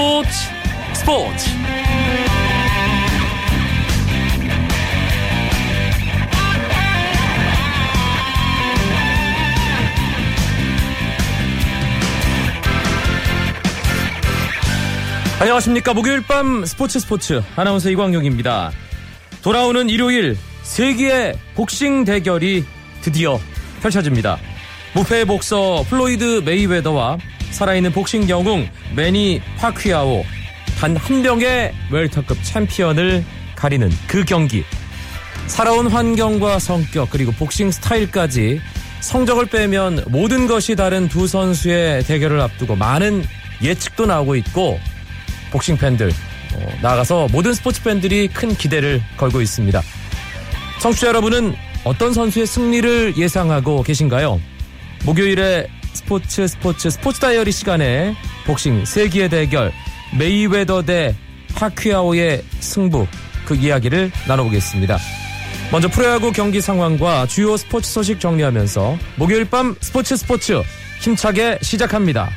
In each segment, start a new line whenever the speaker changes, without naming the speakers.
스포츠. 스포츠. 안녕하십니까. 목요일 밤 스포츠 스포츠. 아나운서 이광용입니다. 돌아오는 일요일 세기의 복싱 대결이 드디어 펼쳐집니다. 무패 복서 플로이드 메이웨더와 살아있는 복싱 영웅 매니 파퀴아오 단 한 명의 웰터급 챔피언을 가리는 그 경기 살아온 환경과 성격 그리고 복싱 스타일까지 성적을 빼면 모든 것이 다른 두 선수의 대결을 앞두고 많은 예측도 나오고 있고 복싱 팬들 어, 나아가서 모든 스포츠 팬들이 큰 기대를 걸고 있습니다. 청취자 여러분은 어떤 선수의 승리를 예상하고 계신가요? 목요일에 스포츠 스포츠 스포츠 다이어리 시간에 복싱 세기의 대결 메이웨더 대 파퀴아오의 승부 그 이야기를 나눠보겠습니다. 먼저 프로야구 경기 상황과 주요 스포츠 소식 정리하면서 목요일 밤 스포츠 스포츠 힘차게 시작합니다.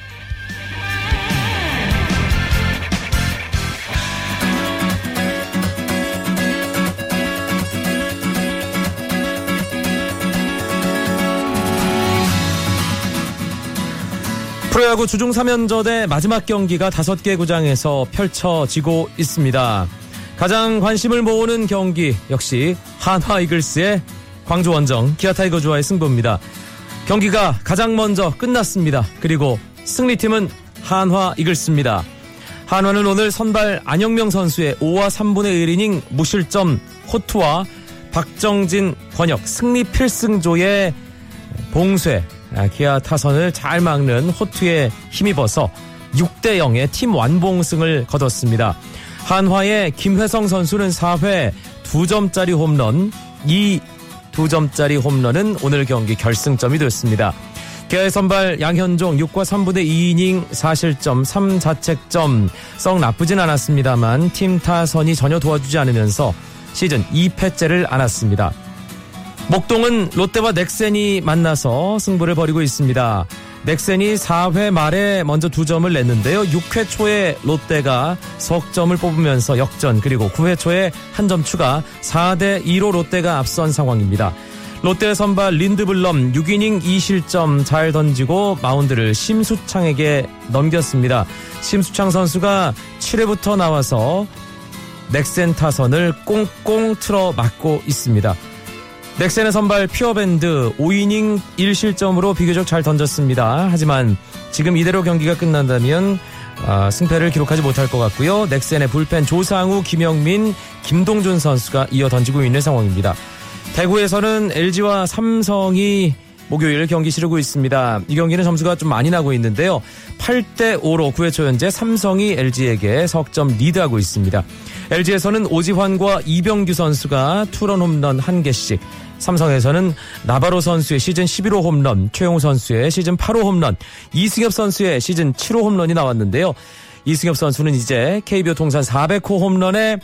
프로야구 주중 3연전의 마지막 경기가 5개 구장에서 펼쳐지고 있습니다. 가장 관심을 모으는 경기 역시 한화 이글스의 광주 원정 기아 타이거즈와의 승부입니다. 경기가 가장 먼저 끝났습니다. 그리고 승리팀은 한화 이글스입니다. 한화는 오늘 선발 안영명 선수의 5와 3분의 1이닝 무실점 호투와 박정진 권혁 승리 필승조의 봉쇄 아, 기아 타선을 잘 막는 호투에 힘입어서 6대 0의 팀 완봉승을 거뒀습니다. 한화의 김회성 선수는 4회 2점짜리 홈런, 이 2점짜리 홈런은 오늘 경기 결승점이 됐습니다. 기아의 선발 양현종 6과 3분의 2이닝 4실점 3자책점 썩 나쁘진 않았습니다만 팀 타선이 전혀 도와주지 않으면서 시즌 2패째를 안았습니다. 목동은 롯데와 넥센이 만나서 승부를 벌이고 있습니다. 넥센이 4회 말에 먼저 두 점을 냈는데요. 6회 초에 롯데가 석 점을 뽑으면서 역전 그리고 9회 초에 한 점 추가 4대 2로 롯데가 앞선 상황입니다. 롯데 선발 린드블럼 6이닝 2실점 잘 던지고 마운드를 심수창에게 넘겼습니다. 심수창 선수가 7회부터 나와서 넥센 타선을 꽁꽁 틀어 막고 있습니다. 넥센의 선발 퓨어밴드 5이닝 1실점으로 비교적 잘 던졌습니다. 하지만 지금 이대로 경기가 끝난다면 아, 승패를 기록하지 못할 것 같고요. 넥센의 불펜 조상우, 김영민, 김동준 선수가 이어 던지고 있는 상황입니다. 대구에서는 LG와 삼성이 목요일 경기 치르고 있습니다. 이 경기는 점수가 좀 많이 나고 있는데요. 8대 5로 9회 초 현재 삼성이 LG에게 석점 리드하고 있습니다. LG에서는 오지환과 이병규 선수가 투런 홈런 1개씩 삼성에서는 나바로 선수의 시즌 11호 홈런, 최용우 선수의 시즌 8호 홈런, 이승엽 선수의 시즌 7호 홈런이 나왔는데요. 이승엽 선수는 이제 KBO 통산 400호 홈런에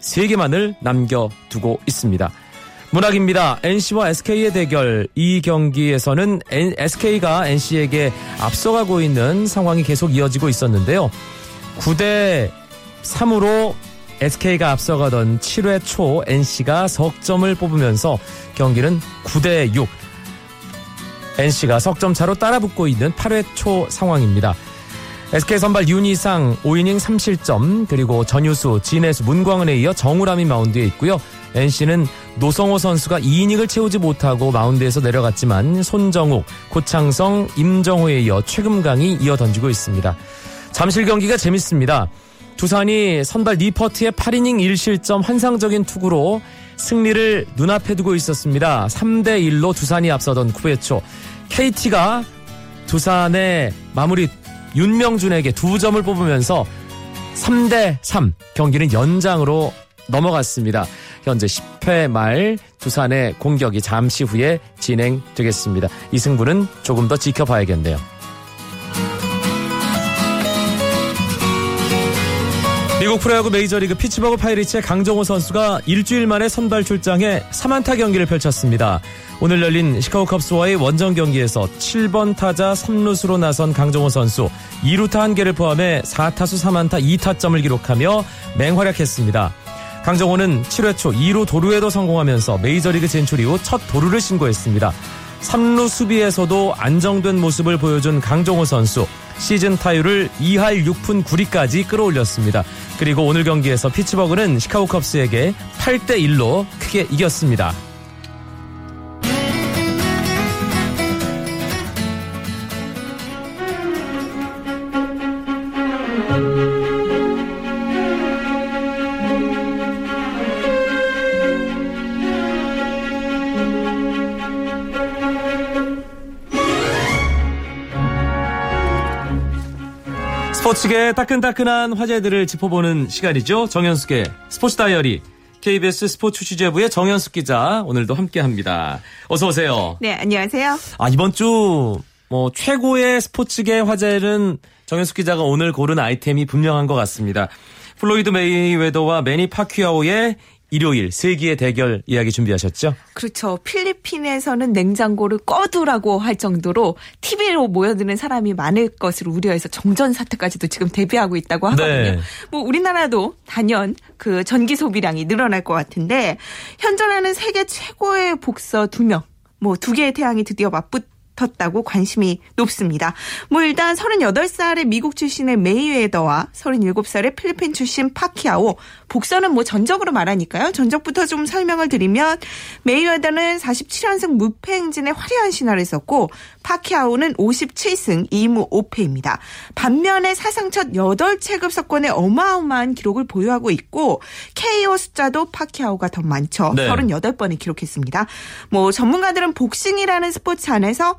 3개만을 남겨두고 있습니다. 문학입니다. NC와 SK의 대결. 이 경기에서는 SK가 NC에게 앞서가고 있는 상황이 계속 이어지고 있었는데요. 9대 3으로 SK가 앞서가던 7회 초 NC가 석점을 뽑으면서 경기는 9대 6. NC가 석점 차로 따라붙고 있는 8회 초 상황입니다. SK 선발 윤희상 5이닝 3실점 그리고 전유수, 진해수, 문광은에 이어 정우람이 마운드에 있고요. NC는 노성호 선수가 2이닝을 채우지 못하고 마운드에서 내려갔지만 손정욱, 고창성, 임정호에 이어 최금강이 이어 던지고 있습니다. 잠실 경기가 재밌습니다. 두산이 선발 니퍼트의 8이닝 1실점 환상적인 투구로 승리를 눈앞에 두고 있었습니다. 3대 1로 두산이 앞서던 9회 초 KT가 두산의 마무리 윤명준에게 두 점을 뽑으면서 3대 3 경기는 연장으로 넘어갔습니다. 현재 10회 말 두산의 공격이 잠시 후에 진행되겠습니다. 이 승부는 조금 더 지켜봐야겠네요. 미국 프로야구 메이저리그 피츠버그 파이리츠의 강정호 선수가 일주일 만에 선발 출장해 3안타 경기를 펼쳤습니다. 오늘 열린 시카고 컵스와의 원정 경기에서 7번 타자 3루수로 나선 강정호 선수 2루타 1개를 포함해 4타수 3안타 2타점을 기록하며 맹활약했습니다. 강정호는 7회 초 2루 도루에도 성공하면서 메이저리그 진출 이후 첫 도루를 신고했습니다. 3루 수비에서도 안정된 모습을 보여준 강정호 선수 시즌 타율을 2할 6푼 9리까지 끌어올렸습니다. 그리고 오늘 경기에서 피츠버그는 시카고 컵스에게 8대 1로 크게 이겼습니다. 스포츠계 따끈따끈한 화제들을 짚어보는 시간이죠. 정현숙의 스포츠 다이어리. KBS 스포츠 취재부의 정현숙 기자 오늘도 함께합니다. 어서 오세요.
네, 안녕하세요.
아 이번 주 뭐 최고의 스포츠계 화제는 정현숙 기자가 오늘 고른 아이템이 분명한 것 같습니다. 플로이드 메이웨더와 매니 파퀴아오의 일요일 세기의 대결 이야기 준비하셨죠?
그렇죠. 필리핀에서는 냉장고를 꺼두라고 할 정도로 TV로 모여드는 사람이 많을 것을 우려해서 정전 사태까지도 지금 대비하고 있다고 하거든요. 네. 뭐 우리나라도 단연 그 전기 소비량이 늘어날 것 같은데 현존하는 세계 최고의 복서 두 명, 뭐 두 개의 태양이 드디어 맞붙 붙 었다고 관심이 높습니다. 뭐 일단 38살의 미국 출신의 메이웨더와 37살의 필리핀 출신 파키아오 복선은 뭐 전적으로 말하니까요. 전적부터 좀 설명을 드리면 메이웨더는 47연승 무패 행진의 화려한 신화를 썼고 파키아오는 57승 2무 5패입니다. 반면에 사상 첫 8체급 석권의 어마어마한 기록을 보유하고 있고 KO 숫자도 파키아오가 더 많죠. 네. 38번을 기록했습니다. 뭐 전문가들은 복싱이라는 스포츠 안에서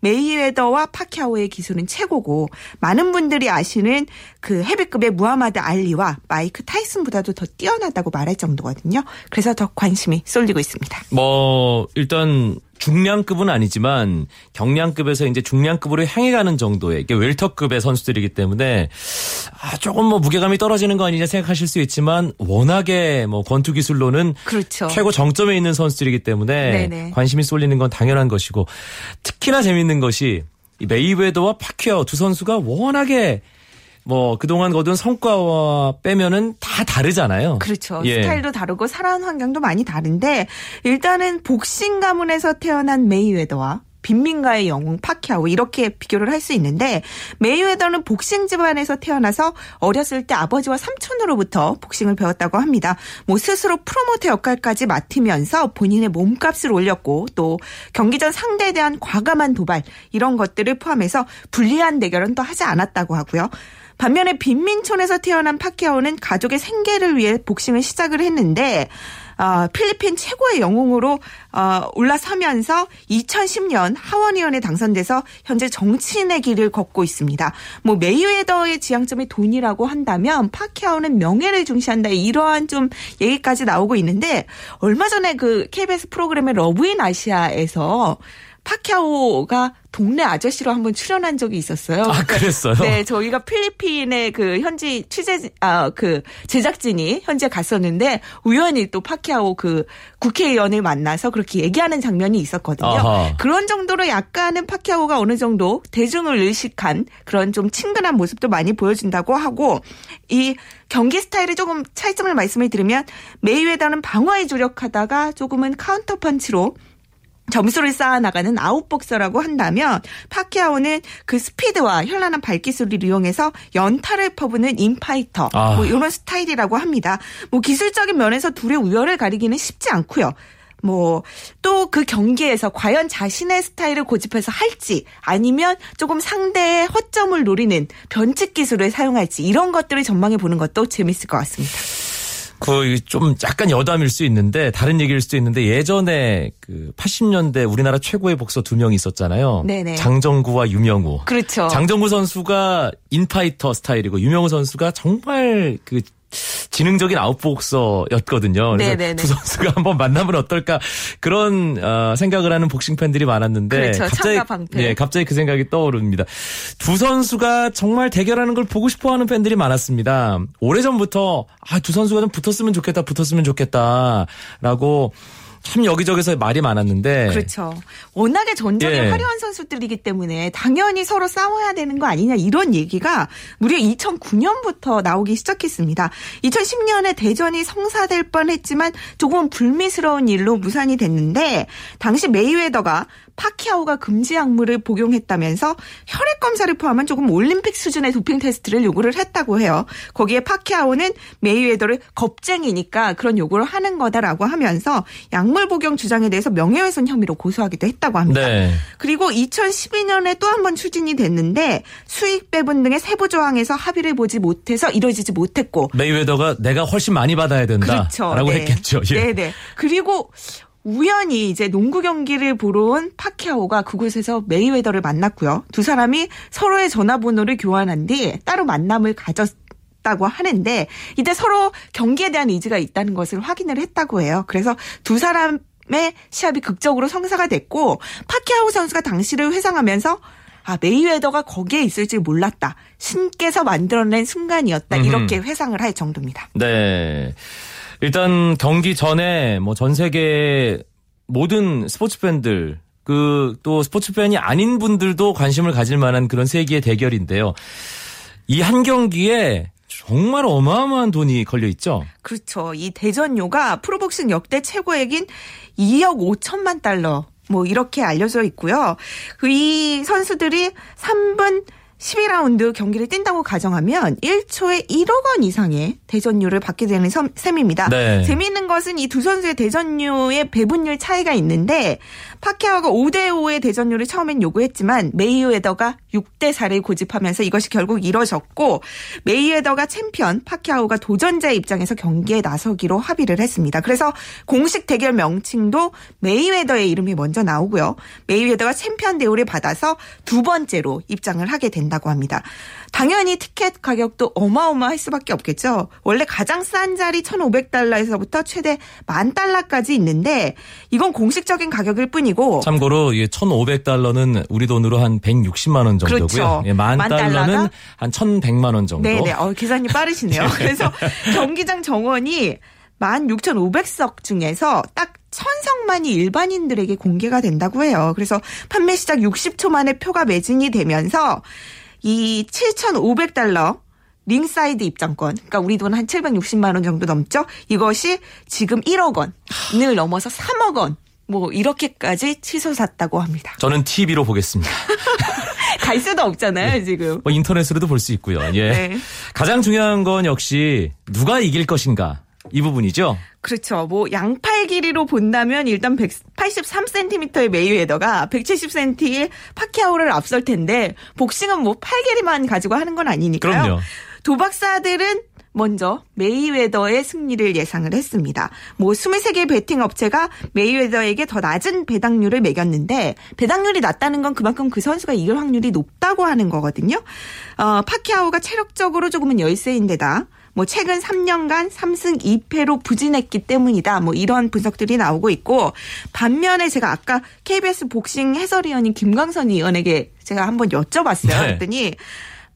메이웨더와 파키아오의 기술은 최고고 많은 분들이 아시는 그 헤비급의 무하마드 알리와 마이크 타이슨보다도 더 뛰어나다고 말할 정도거든요. 그래서 더 관심이 쏠리고 있습니다.
뭐 일단 중량급은 아니지만 경량급에서 이제 중량급으로 향해 가는 정도의 이게 웰터급의 선수들이기 때문에 아 조금 뭐 무게감이 떨어지는 거 아니냐 생각하실 수 있지만 워낙에 뭐 권투 기술로는 그렇죠. 최고 정점에 있는 선수들이기 때문에 네네. 관심이 쏠리는 건 당연한 것이고 특히나 재밌는 것이 메이웨더와 파퀴아오 두 선수가 워낙에 뭐 그동안 거둔 성과와 빼면은 다 다르잖아요.
그렇죠. 예. 스타일도 다르고 살아온 환경도 많이 다른데 일단은 복싱 가문에서 태어난 메이웨더와 빈민가의 영웅 파키아오 이렇게 비교를 할 수 있는데 메이웨더는 복싱 집안에서 태어나서 어렸을 때 아버지와 삼촌으로부터 복싱을 배웠다고 합니다. 뭐 스스로 프로모터 역할까지 맡으면서 본인의 몸값을 올렸고 또 경기 전 상대에 대한 과감한 도발 이런 것들을 포함해서 불리한 대결은 또 하지 않았다고 하고요. 반면에 빈민촌에서 태어난 파키아오는 가족의 생계를 위해 복싱을 시작을 했는데 어, 필리핀 최고의 영웅으로 어, 올라서면서 2010년 하원의원에 당선돼서 현재 정치인의 길을 걷고 있습니다. 뭐 메이웨더의 지향점이 돈이라고 한다면 파키아오는 명예를 중시한다 이러한 좀 얘기까지 나오고 있는데 얼마 전에 그 KBS 프로그램의 러브인 아시아에서 파키아오가 동네 아저씨로 한번 출연한 적이 있었어요.
아, 그랬어요?
네, 저희가 필리핀의 그 현지 취재, 아, 그 제작진이 현지 갔었는데 우연히 또 파키아오 그 국회의원을 만나서 그렇게 얘기하는 장면이 있었거든요. 아하. 그런 정도로 약간은 파키아오가 어느 정도 대중을 의식한 그런 좀 친근한 모습도 많이 보여준다고 하고 이 경기 스타일이 조금 차이점을 말씀을 드리면 메이웨더는 방어에 주력하다가 조금은 카운터 펀치로 점수를 쌓아나가는 아웃복서라고 한다면 파키아오는 그 스피드와 현란한 발기술을 이용해서 연타를 퍼부는 인파이터 아. 뭐 이런 스타일이라고 합니다. 뭐 기술적인 면에서 둘의 우열을 가리기는 쉽지 않고요. 뭐 또 그 경기에서 과연 자신의 스타일을 고집해서 할지 아니면 조금 상대의 허점을 노리는 변칙 기술을 사용할지 이런 것들을 전망해 보는 것도 재밌을 것 같습니다.
그 좀 약간 여담일 수 있는데 다른 얘기일 수도 있는데 예전에 그 80년대 우리나라 최고의 복서 두 명이 있었잖아요. 네네. 장정구와 유명우.
그렇죠.
장정구 선수가 인파이터 스타일이고 유명우 선수가 정말 그 지능적인 아웃복서였거든요. 그래서 네네네. 두 선수가 한번 만나면 어떨까 그런 어, 생각을 하는 복싱 팬들이 많았는데
그렇죠.
갑자기 예, 갑자기 그 생각이 떠오릅니다. 두 선수가 정말 대결하는 걸 보고 싶어하는 팬들이 많았습니다. 오래 전부터 아, 두 선수가 좀 붙었으면 좋겠다, 붙었으면 좋겠다라고 참 여기저기서 말이 많았는데.
그렇죠. 워낙에 전적이 예. 화려한 선수들이기 때문에 당연히 서로 싸워야 되는 거 아니냐 이런 얘기가 무려 2009년부터 나오기 시작했습니다. 2010년에 대전이 성사될 뻔했지만 조금 불미스러운 일로 무산이 됐는데 당시 메이웨더가 파키아오가 금지 약물을 복용했다면서 혈액 검사를 포함한 조금 올림픽 수준의 도핑 테스트를 요구를 했다고 해요. 거기에 파키아오는 메이웨더를 겁쟁이니까 그런 요구를 하는 거다라고 하면서 약물 복용 주장에 대해서 명예훼손 혐의로 고소하기도 했다고 합니다. 네. 그리고 2012년에 또 한 번 추진이 됐는데 수익 배분 등의 세부 조항에서 합의를 보지 못해서 이루어지지 못했고
메이웨더가 내가 훨씬 많이 받아야 된다라고 그렇죠. 네. 했겠죠.
예. 네네. 네. 그리고 우연히 이제 농구 경기를 보러 온 파퀴아오가 그곳에서 메이웨더를 만났고요. 두 사람이 서로의 전화번호를 교환한 뒤 따로 만남을 가졌다고 하는데 이때 서로 경기에 대한 의지가 있다는 것을 확인을 했다고 해요. 그래서 두 사람 의 시합이 극적으로 성사가 됐고 파키아오 선수가 당시를 회상하면서 아 메이웨더가 거기에 있을 줄 몰랐다. 신께서 만들어낸 순간이었다. 이렇게 회상을 할 정도입니다.
네. 일단 경기 전에 뭐 전 세계 모든 스포츠 팬들 그 또 스포츠 팬이 아닌 분들도 관심을 가질 만한 그런 세계의 대결인데요. 이 한 경기에 정말 어마어마한 돈이 걸려 있죠.
그렇죠. 이 대전료가 프로복싱 역대 최고액인 2억 5천만 달러 뭐 이렇게 알려져 있고요. 그 이 선수들이 3분 12라운드 경기를 뛴다고 가정하면 1초에 1억 원 이상의 대전료를 받게 되는 셈입니다. 네. 재미있는 것은 이 두 선수의 대전료의 배분율 차이가 있는데 파퀴아오가 5대 5의 대전료를 처음엔 요구했지만 메이웨더가 6대 4를 고집하면서 이것이 결국 이뤄졌고 메이웨더가 챔피언 파퀴아오가 도전자의 입장에서 경기에 나서기로 합의를 했습니다. 그래서 공식 대결 명칭도 메이웨더의 이름이 먼저 나오고요. 메이웨더가 챔피언 대우를 받아서 두 번째로 입장을 하게 된다. 된다고 합니다. 당연히 티켓 가격도 어마어마할 수밖에 없겠죠. 원래 가장 싼 자리 1,500달러에서부터 최대 만 달러까지 있는데 이건 공식적인 가격일 뿐이고
참고로 1,500달러는 우리 돈으로 한 160만 원 정도고요. 그렇죠. 예, 만, 만 달러는 한 1,100만 원 정도.
네 네. 어, 계산이 빠르시네요. 네. 그래서 경기장 정원이 16,500석 중에서 딱 천석만이 일반인들에게 공개가 된다고 해요. 그래서 판매 시작 60초 만에 표가 매진이 되면서 이 7,500달러 링사이드 입장권, 그러니까 우리 돈 한 760만 원 정도 넘죠. 이것이 지금 1억 원을 넘어서 3억 원. 뭐 이렇게까지 치솟았다고 합니다.
저는 TV로 보겠습니다.
갈 수도 없잖아요, 네. 지금.
뭐 인터넷으로도 볼 수 있고요. 예. 네. 가장 중요한 건 역시 누가 이길 것인가. 이 부분이죠.
그렇죠. 뭐 양팔 길이로 본다면 일단 183cm의 메이웨더가 170cm의 파퀴아오를 앞설 텐데 복싱은 뭐 팔 길이만 가지고 하는 건 아니니까요. 그럼요. 도박사들은 먼저 메이웨더의 승리를 예상을 했습니다. 뭐 23개의 베팅 업체가 메이웨더에게 더 낮은 배당률을 매겼는데 배당률이 낮다는 건 그만큼 그 선수가 이길 확률이 높다고 하는 거거든요. 어, 파키아오가 체력적으로 조금은 열세인데다 뭐 최근 3년간 3승 2패로 부진했기 때문이다. 뭐 이런 분석들이 나오고 있고 반면에 제가 아까 KBS 복싱 해설위원인 김광선 의원에게 제가 한번 여쭤봤어요. 네. 그랬더니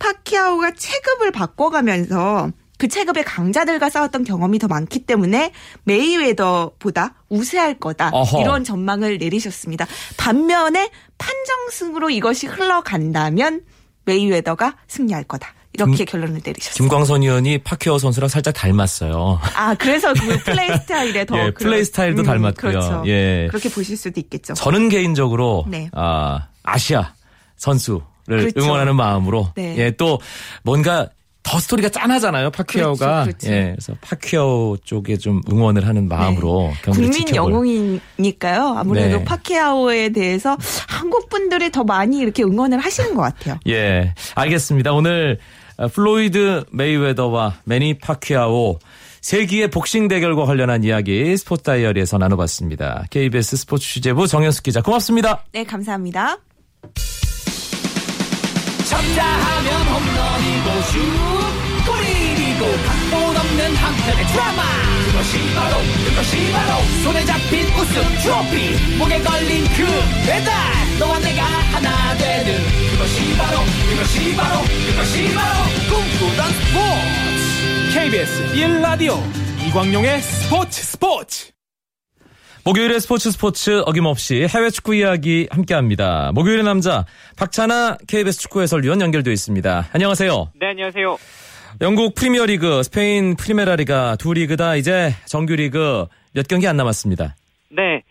파키아오가 체급을 바꿔가면서 그 체급의 강자들과 싸웠던 경험이 더 많기 때문에 메이웨더보다 우세할 거다. 어허. 이런 전망을 내리셨습니다. 반면에 판정승으로 이것이 흘러간다면 메이웨더가 승리할 거다. 이렇게 김, 결론을 내리셨어요.
김광선 위원이 파퀴아오 선수랑 살짝 닮았어요.
아 그래서 그 플레이 스타일에 더
예, 그런, 플레이 스타일도 음, 닮았고요.
그렇죠. 예. 그렇게 보실 수도 있겠죠.
저는 개인적으로 네. 아, 아시아 선수를 그렇죠. 응원하는 마음으로 네. 예, 또 뭔가 더 스토리가 짠하잖아요. 파퀴아오가. 그렇죠, 그렇죠. 예, 그래서 파퀴아오 쪽에 좀 응원을 하는 마음으로 네.
국민 지켜볼. 영웅이니까요. 아무래도 네. 파퀴아오에 대해서 한국 분들이 더 많이 이렇게 응원을 하시는 것 같아요.
예, 알겠습니다. 오늘 어, 플로이드 메이웨더와 매니 파퀴아오 세기의 복싱 대결과 관련한 이야기 스포츠 다이어리에서 나눠봤습니다. KBS 스포츠 취재부 정현숙 기자 고맙습니다.
네, 감사합니다.
쳤다 하면 홈런이고 슛 그리고 각본 없는 한편의 드라마 그것이 바로 그것이 바로 손에 잡힌 우승 트로피 목에 걸린 그 배달 너와 내가 하나 되는 그것이 바로 그것이 바로 그것이 바로 꿈꾸던 스포츠 KBS 1라디오 이광용의 스포츠 스포츠
목요일의 스포츠 스포츠 어김없이 해외 축구 이야기 함께합니다. 목요일의 남자 박찬아 KBS 축구 해설위원 연결되어 있습니다. 안녕하세요.
네, 안녕하세요.
영국 프리미어리그, 스페인 프리메라리가 두 리그 다 이제 정규리그 몇 경기 안 남았습니다.
네.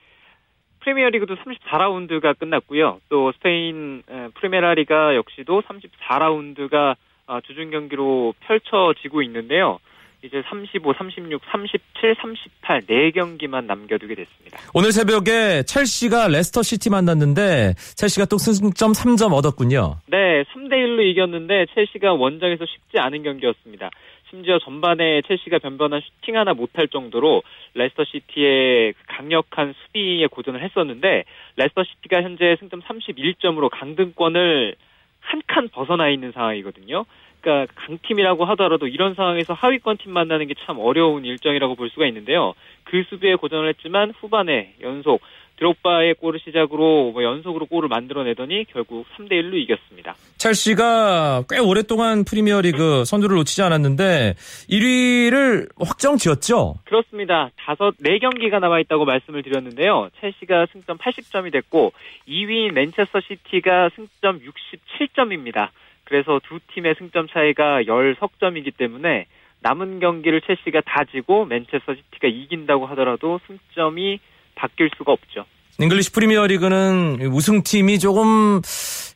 프리미어리그도 34라운드가 끝났고요. 또 스페인 프리메라리가 역시도 34라운드가 어, 주중 경기로 펼쳐지고 있는데요. 이제 35, 36, 37, 38 4경기만 남겨두게 됐습니다.
오늘 새벽에 첼시가 레스터 시티 만났는데 첼시가 또 승점 3점 얻었군요.
네, 3대 1로 이겼는데 첼시가 원정에서 쉽지 않은 경기였습니다. 심지어 전반에 첼시가 변변한 슈팅 하나 못할 정도로 레스터 시티의 강력한 수비에 고전을 했었는데 레스터 시티가 현재 승점 31점으로 강등권을 한 칸 벗어나 있는 상황이거든요. 그러니까 강팀이라고 하더라도 이런 상황에서 하위권 팀 만나는 게 참 어려운 일정이라고 볼 수가 있는데요. 그 수비에 고전을 했지만 후반에 연속 드록바의 골을 시작으로 뭐 연속으로 골을 만들어내더니 결국 3대 1로 이겼습니다.
첼시가 꽤 오랫동안 프리미어리그 선두를 놓치지 않았는데 1위를 확정 지었죠.
그렇습니다. 다섯 네 경기가 남아 있다고 말씀을 드렸는데요. 첼시가 승점 80점이 됐고 2위인 맨체스터 시티가 승점 67점입니다. 그래서 두 팀의 승점 차이가 10석점이기 때문에 남은 경기를 첼시가 다 지고 맨체스터 시티가 이긴다고 하더라도 승점이 바뀔 수가 없죠.
잉글리시 프리미어리그는 우승팀이 조금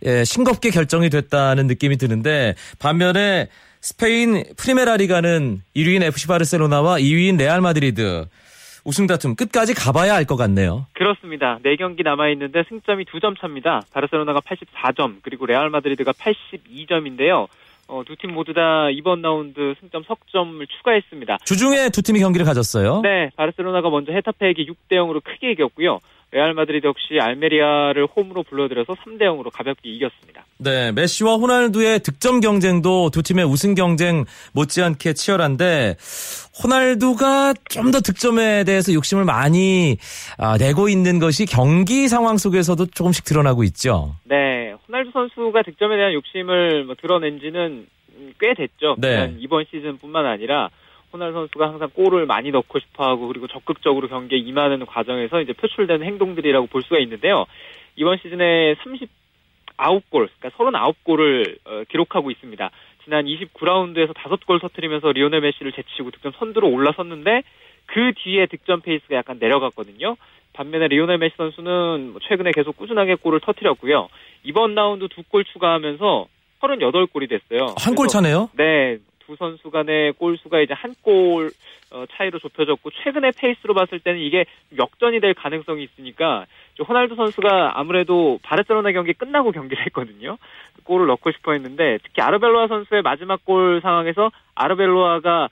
예, 싱겁게 결정이 됐다는 느낌이 드는데 반면에 스페인 프리메라리가는 1위인 FC 바르셀로나와 2위인 레알 마드리드 우승 다툼 끝까지 가봐야 알 것 같네요.
그렇습니다. 4경기 남아있는데 승점이 2점 차입니다. 바르셀로나가 84점, 그리고 레알 마드리드가 82점인데요. 어, 두 팀 모두 다 이번 라운드 승점 석점을 추가했습니다.
주중에 두 팀이 경기를 가졌어요.
네, 바르셀로나가 먼저 헤타페에게 6대 0으로 크게 이겼고요. 레알 마드리드 역시 알메리아를 홈으로 불러들여서 3대 0으로 가볍게 이겼습니다.
네, 메시와 호날두의 득점 경쟁도 두 팀의 우승 경쟁 못지않게 치열한데 호날두가 좀 더 득점에 대해서 욕심을 많이 아, 내고 있는 것이 경기 상황 속에서도 조금씩 드러나고 있죠.
네, 호날두 선수가 득점에 대한 욕심을 뭐 드러낸 지는 꽤 됐죠.
네.
이번 시즌뿐만 아니라 호날두 선수가 항상 골을 많이 넣고 싶어하고 그리고 적극적으로 경기에 임하는 과정에서 이제 표출되는 행동들이라고 볼 수가 있는데요. 이번 시즌에 39골, 그러니까 39골을 어, 기록하고 있습니다. 지난 29라운드에서 5골 터트리면서 리오넬 메시를 제치고 득점 선두로 올라섰는데 그 뒤에 득점 페이스가 약간 내려갔거든요. 반면에 리오넬 메시 선수는 뭐 최근에 계속 꾸준하게 골을 터트렸고요. 이번 라운드 두 골 추가하면서 38골이 됐어요.
한 골 차네요?
네. 두 선수 간의 골 수가 이제 한 골 차이로 좁혀졌고 최근의 페이스로 봤을 때는 이게 역전이 될 가능성이 있으니까 호날두 선수가 아무래도 바르셀로나 경기 끝나고 경기를 했거든요. 골을 넣고 싶어 했는데 특히 아르벨로아 선수의 마지막 골 상황에서 아르벨로아가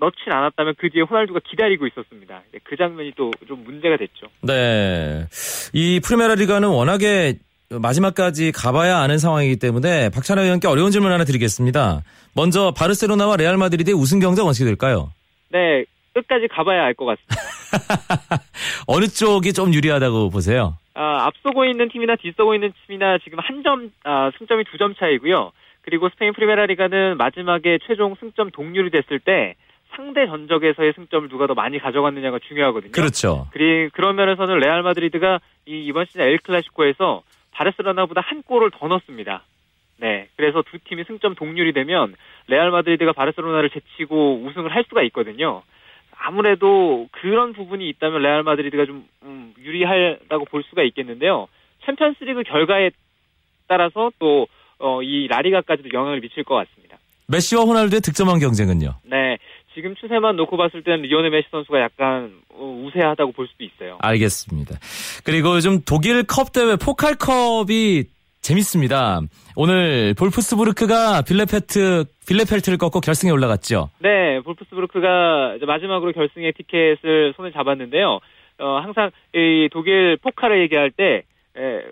넣진 않았다면 그 뒤에 호날두가 기다리고 있었습니다. 그 장면이 또 좀 문제가 됐죠.
네. 이 프리메라 리가는 워낙에 마지막까지 가봐야 아는 상황이기 때문에 박찬호 의원께 어려운 질문 하나 드리겠습니다. 먼저 바르셀로나와 레알 마드리드의 우승 경쟁 어떻게 될까요?
네, 끝까지 가봐야 알 것 같습니다.
어느 쪽이 좀 유리하다고 보세요?
아, 앞서고 있는 팀이나 뒤서고 있는 팀이나 지금 한 점, 아, 승점이 두 점 차이고요. 그리고 스페인 프리메라 리가는 마지막에 최종 승점 동률이 됐을 때 상대 전적에서의 승점을 누가 더 많이 가져갔느냐가 중요하거든요.
그렇죠.
그리 그런 면에서는 레알 마드리드가 이 이번 시즌 엘 클라시코에서 바르셀로나보다 한 골을 더 넣었습니다. 네. 그래서 두 팀이 승점 동률이 되면 레알 마드리드가 바르셀로나를 제치고 우승을 할 수가 있거든요. 아무래도 그런 부분이 있다면 레알 마드리드가 좀 음, 유리하다고 볼 수가 있겠는데요. 챔피언스리그 결과에 따라서 또 어, 이 라리가까지도 영향을 미칠 것 같습니다.
메시와 호날두의 득점왕 경쟁은요?
네. 지금 추세만 놓고 봤을 때는 리오넬 메시 선수가 약간 어, 우세하다고 볼 수도 있어요.
알겠습니다. 그리고 요즘 독일 컵 대회 포칼컵이 재밌습니다. 오늘 볼프스부르크가 빌레페트 빌레펠트를 꺾고 결승에 올라갔죠.
네, 볼프스부르크가 마지막으로 결승의 티켓을 손에 잡았는데요. 어, 항상 이 독일 포칼을 얘기할 때 에,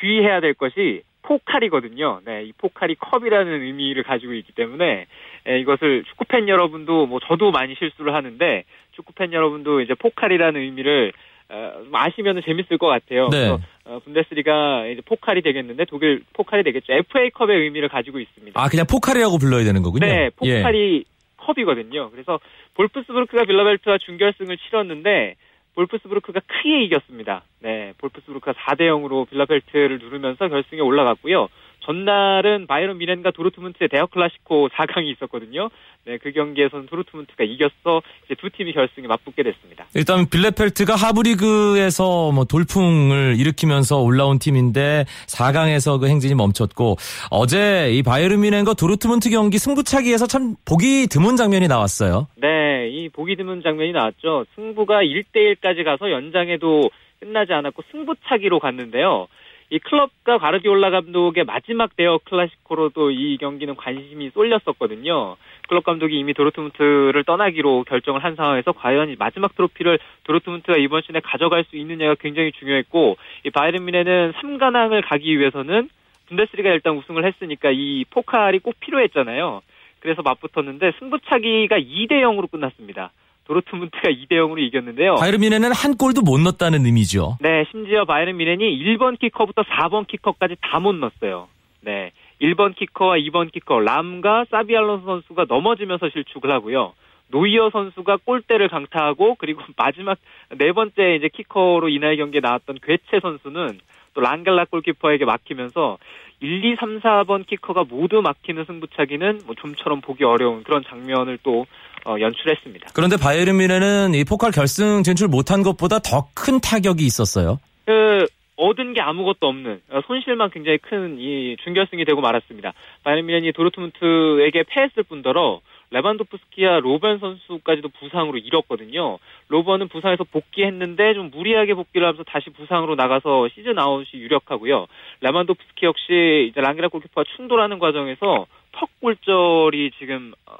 주의해야 될 것이 포칼이거든요. 네, 이 포칼이 컵이라는 의미를 가지고 있기 때문에 예, 이것을 축구 팬 여러분도 뭐 저도 많이 실수를 하는데 축구 팬 여러분도 이제 포칼이라는 의미를 어, 아시면 재밌을 것 같아요.
네.
그래서 어, 분데스리가 이제 포칼이 되겠는데 독일 포칼이 되겠죠. FA컵의 의미를 가지고 있습니다.
아, 그냥 포칼이라고 불러야 되는 거군요.
네,
예.
포칼이 컵이거든요. 그래서 볼프스부르크가 빌라벨트와 준결승을 치렀는데 볼프스부르크가 크게 이겼습니다. 네, 볼프스부르크가 4대 0으로 빌라벨트를 누르면서 결승에 올라갔고요. 전날은 바이런 미넨과 도르트문트의 대학 클라시코 4강이 있었거든요. 네, 그 경기에서는 도르트문트가 이겼어 이제 두 팀이 결승에 맞붙게 됐습니다.
일단 빌레펠트가 하브리그에서 뭐 돌풍을 일으키면서 올라온 팀인데 4강에서 그 행진이 멈췄고 어제 이 바이에른 뮌헨과 도르트문트 경기 승부차기에서 참 보기 드문 장면이 나왔어요.
네, 이 보기 드문 장면이 나왔죠. 승부가 1대 1까지 가서 연장에도 끝나지 않았고 승부차기로 갔는데요. 이 클럽과 가르디올라 감독의 마지막 대어 클래시코로도 이 경기는 관심이 쏠렸었거든요. 클럽 감독이 이미 도르트문트를 떠나기로 결정을 한 상황에서 과연 이 마지막 트로피를 도르트문트가 이번 시즌에 가져갈 수 있느냐가 굉장히 중요했고 이 바이에른 뮌헨은 3관왕을 가기 위해서는 분데스리가 일단 우승을 했으니까 이 포칼이 꼭 필요했잖아요. 그래서 맞붙었는데 승부차기가 2대 0으로 끝났습니다. 도르트문트가 2대 0으로 이겼는데요.
바이에른 뮌헨은 한 골도 못 넣었다는 의미죠.
네, 심지어 바이에른 뮌헨이 1번 키커부터 4번 키커까지 다 못 넣었어요. 네. 1번 키커와 2번 키커 람과 사비 알론소 선수가 넘어지면서 실축을 하고요. 노이어 선수가 골대를 강타하고 그리고 마지막 네 번째 이제 키커로 이날 경기에 나왔던 괴체 선수는 또 랑겔라 골키퍼에게 막히면서 1, 2, 3, 4번 키커가 모두 막히는 승부차기는 뭐 좀처럼 보기 어려운 그런 장면을 또 어, 연출했습니다.
그런데 바이에른 뮌헨은 이 포칼 결승 진출 못한 것보다 더 큰 타격이 있었어요.
그 얻은 게 아무것도 없는 어, 손실만 굉장히 큰 이 준결승이 되고 말았습니다. 바이에른 미넨이 도르트문트에게 패했을 뿐더러 레반도프스키와 로벤 선수까지도 부상으로 잃었거든요. 로벤은 부상에서 복귀했는데 좀 무리하게 복귀를 하면서 다시 부상으로 나가서 시즌 아웃이 유력하고요. 레반도프스키 역시 이제 랑게락 골키퍼와 충돌하는 과정에서 턱 골절이 지금 어,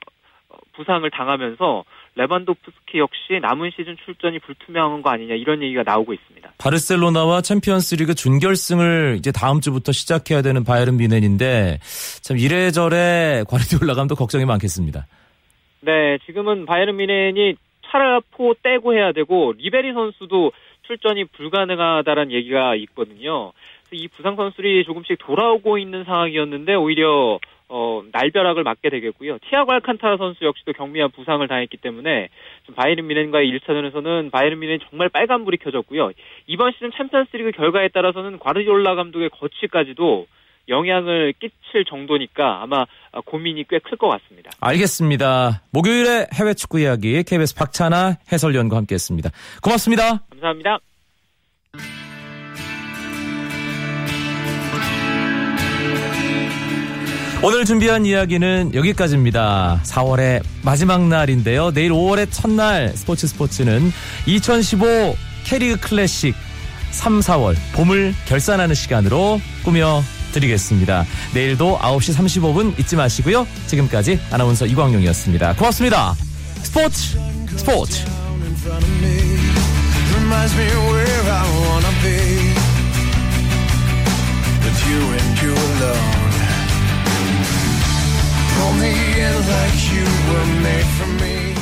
부상을 당하면서 레반도프스키 역시 남은 시즌 출전이 불투명한 거 아니냐 이런 얘기가 나오고 있습니다.
바르셀로나와 챔피언스리그 준결승을 이제 다음 주부터 시작해야 되는 바이에른 뮌헨인데 참 이래저래 과르디올라 감독 걱정이 많겠습니다.
네, 지금은 바이에른 미넨이 차라포 떼고 해야 되고 리베리 선수도 출전이 불가능하다는 얘기가 있거든요. 이 부상 선수들이 조금씩 돌아오고 있는 상황이었는데 오히려 어, 날벼락을 맞게 되겠고요. 티아고 알칸타라 선수 역시도 경미한 부상을 당했기 때문에 바이에른 미넨과의 1차전에서는 바이에른 미넨이 정말 빨간불이 켜졌고요. 이번 시즌 챔피언스리그 결과에 따라서는 과르디올라 감독의 거취까지도 영향을 끼칠 정도니까 아마 고민이 꽤 클 것 같습니다.
알겠습니다. 목요일에 해외 축구 이야기 KBS 박찬아 해설위원과 함께했습니다. 고맙습니다.
감사합니다.
오늘 준비한 이야기는 여기까지입니다. 4월의 마지막 날인데요. 내일 5월의 첫날 스포츠 스포츠는 2015 캐리그 클래식 3, 4월 봄을 결산하는 시간으로 꾸며 드리겠습니다. 내일도 9시 35분 잊지 마시고요. 지금까지 아나운서 이광용이었습니다. 고맙습니다. 스포츠 스포츠 reminds me where I wanna be with you and you alone. In like you were made for me.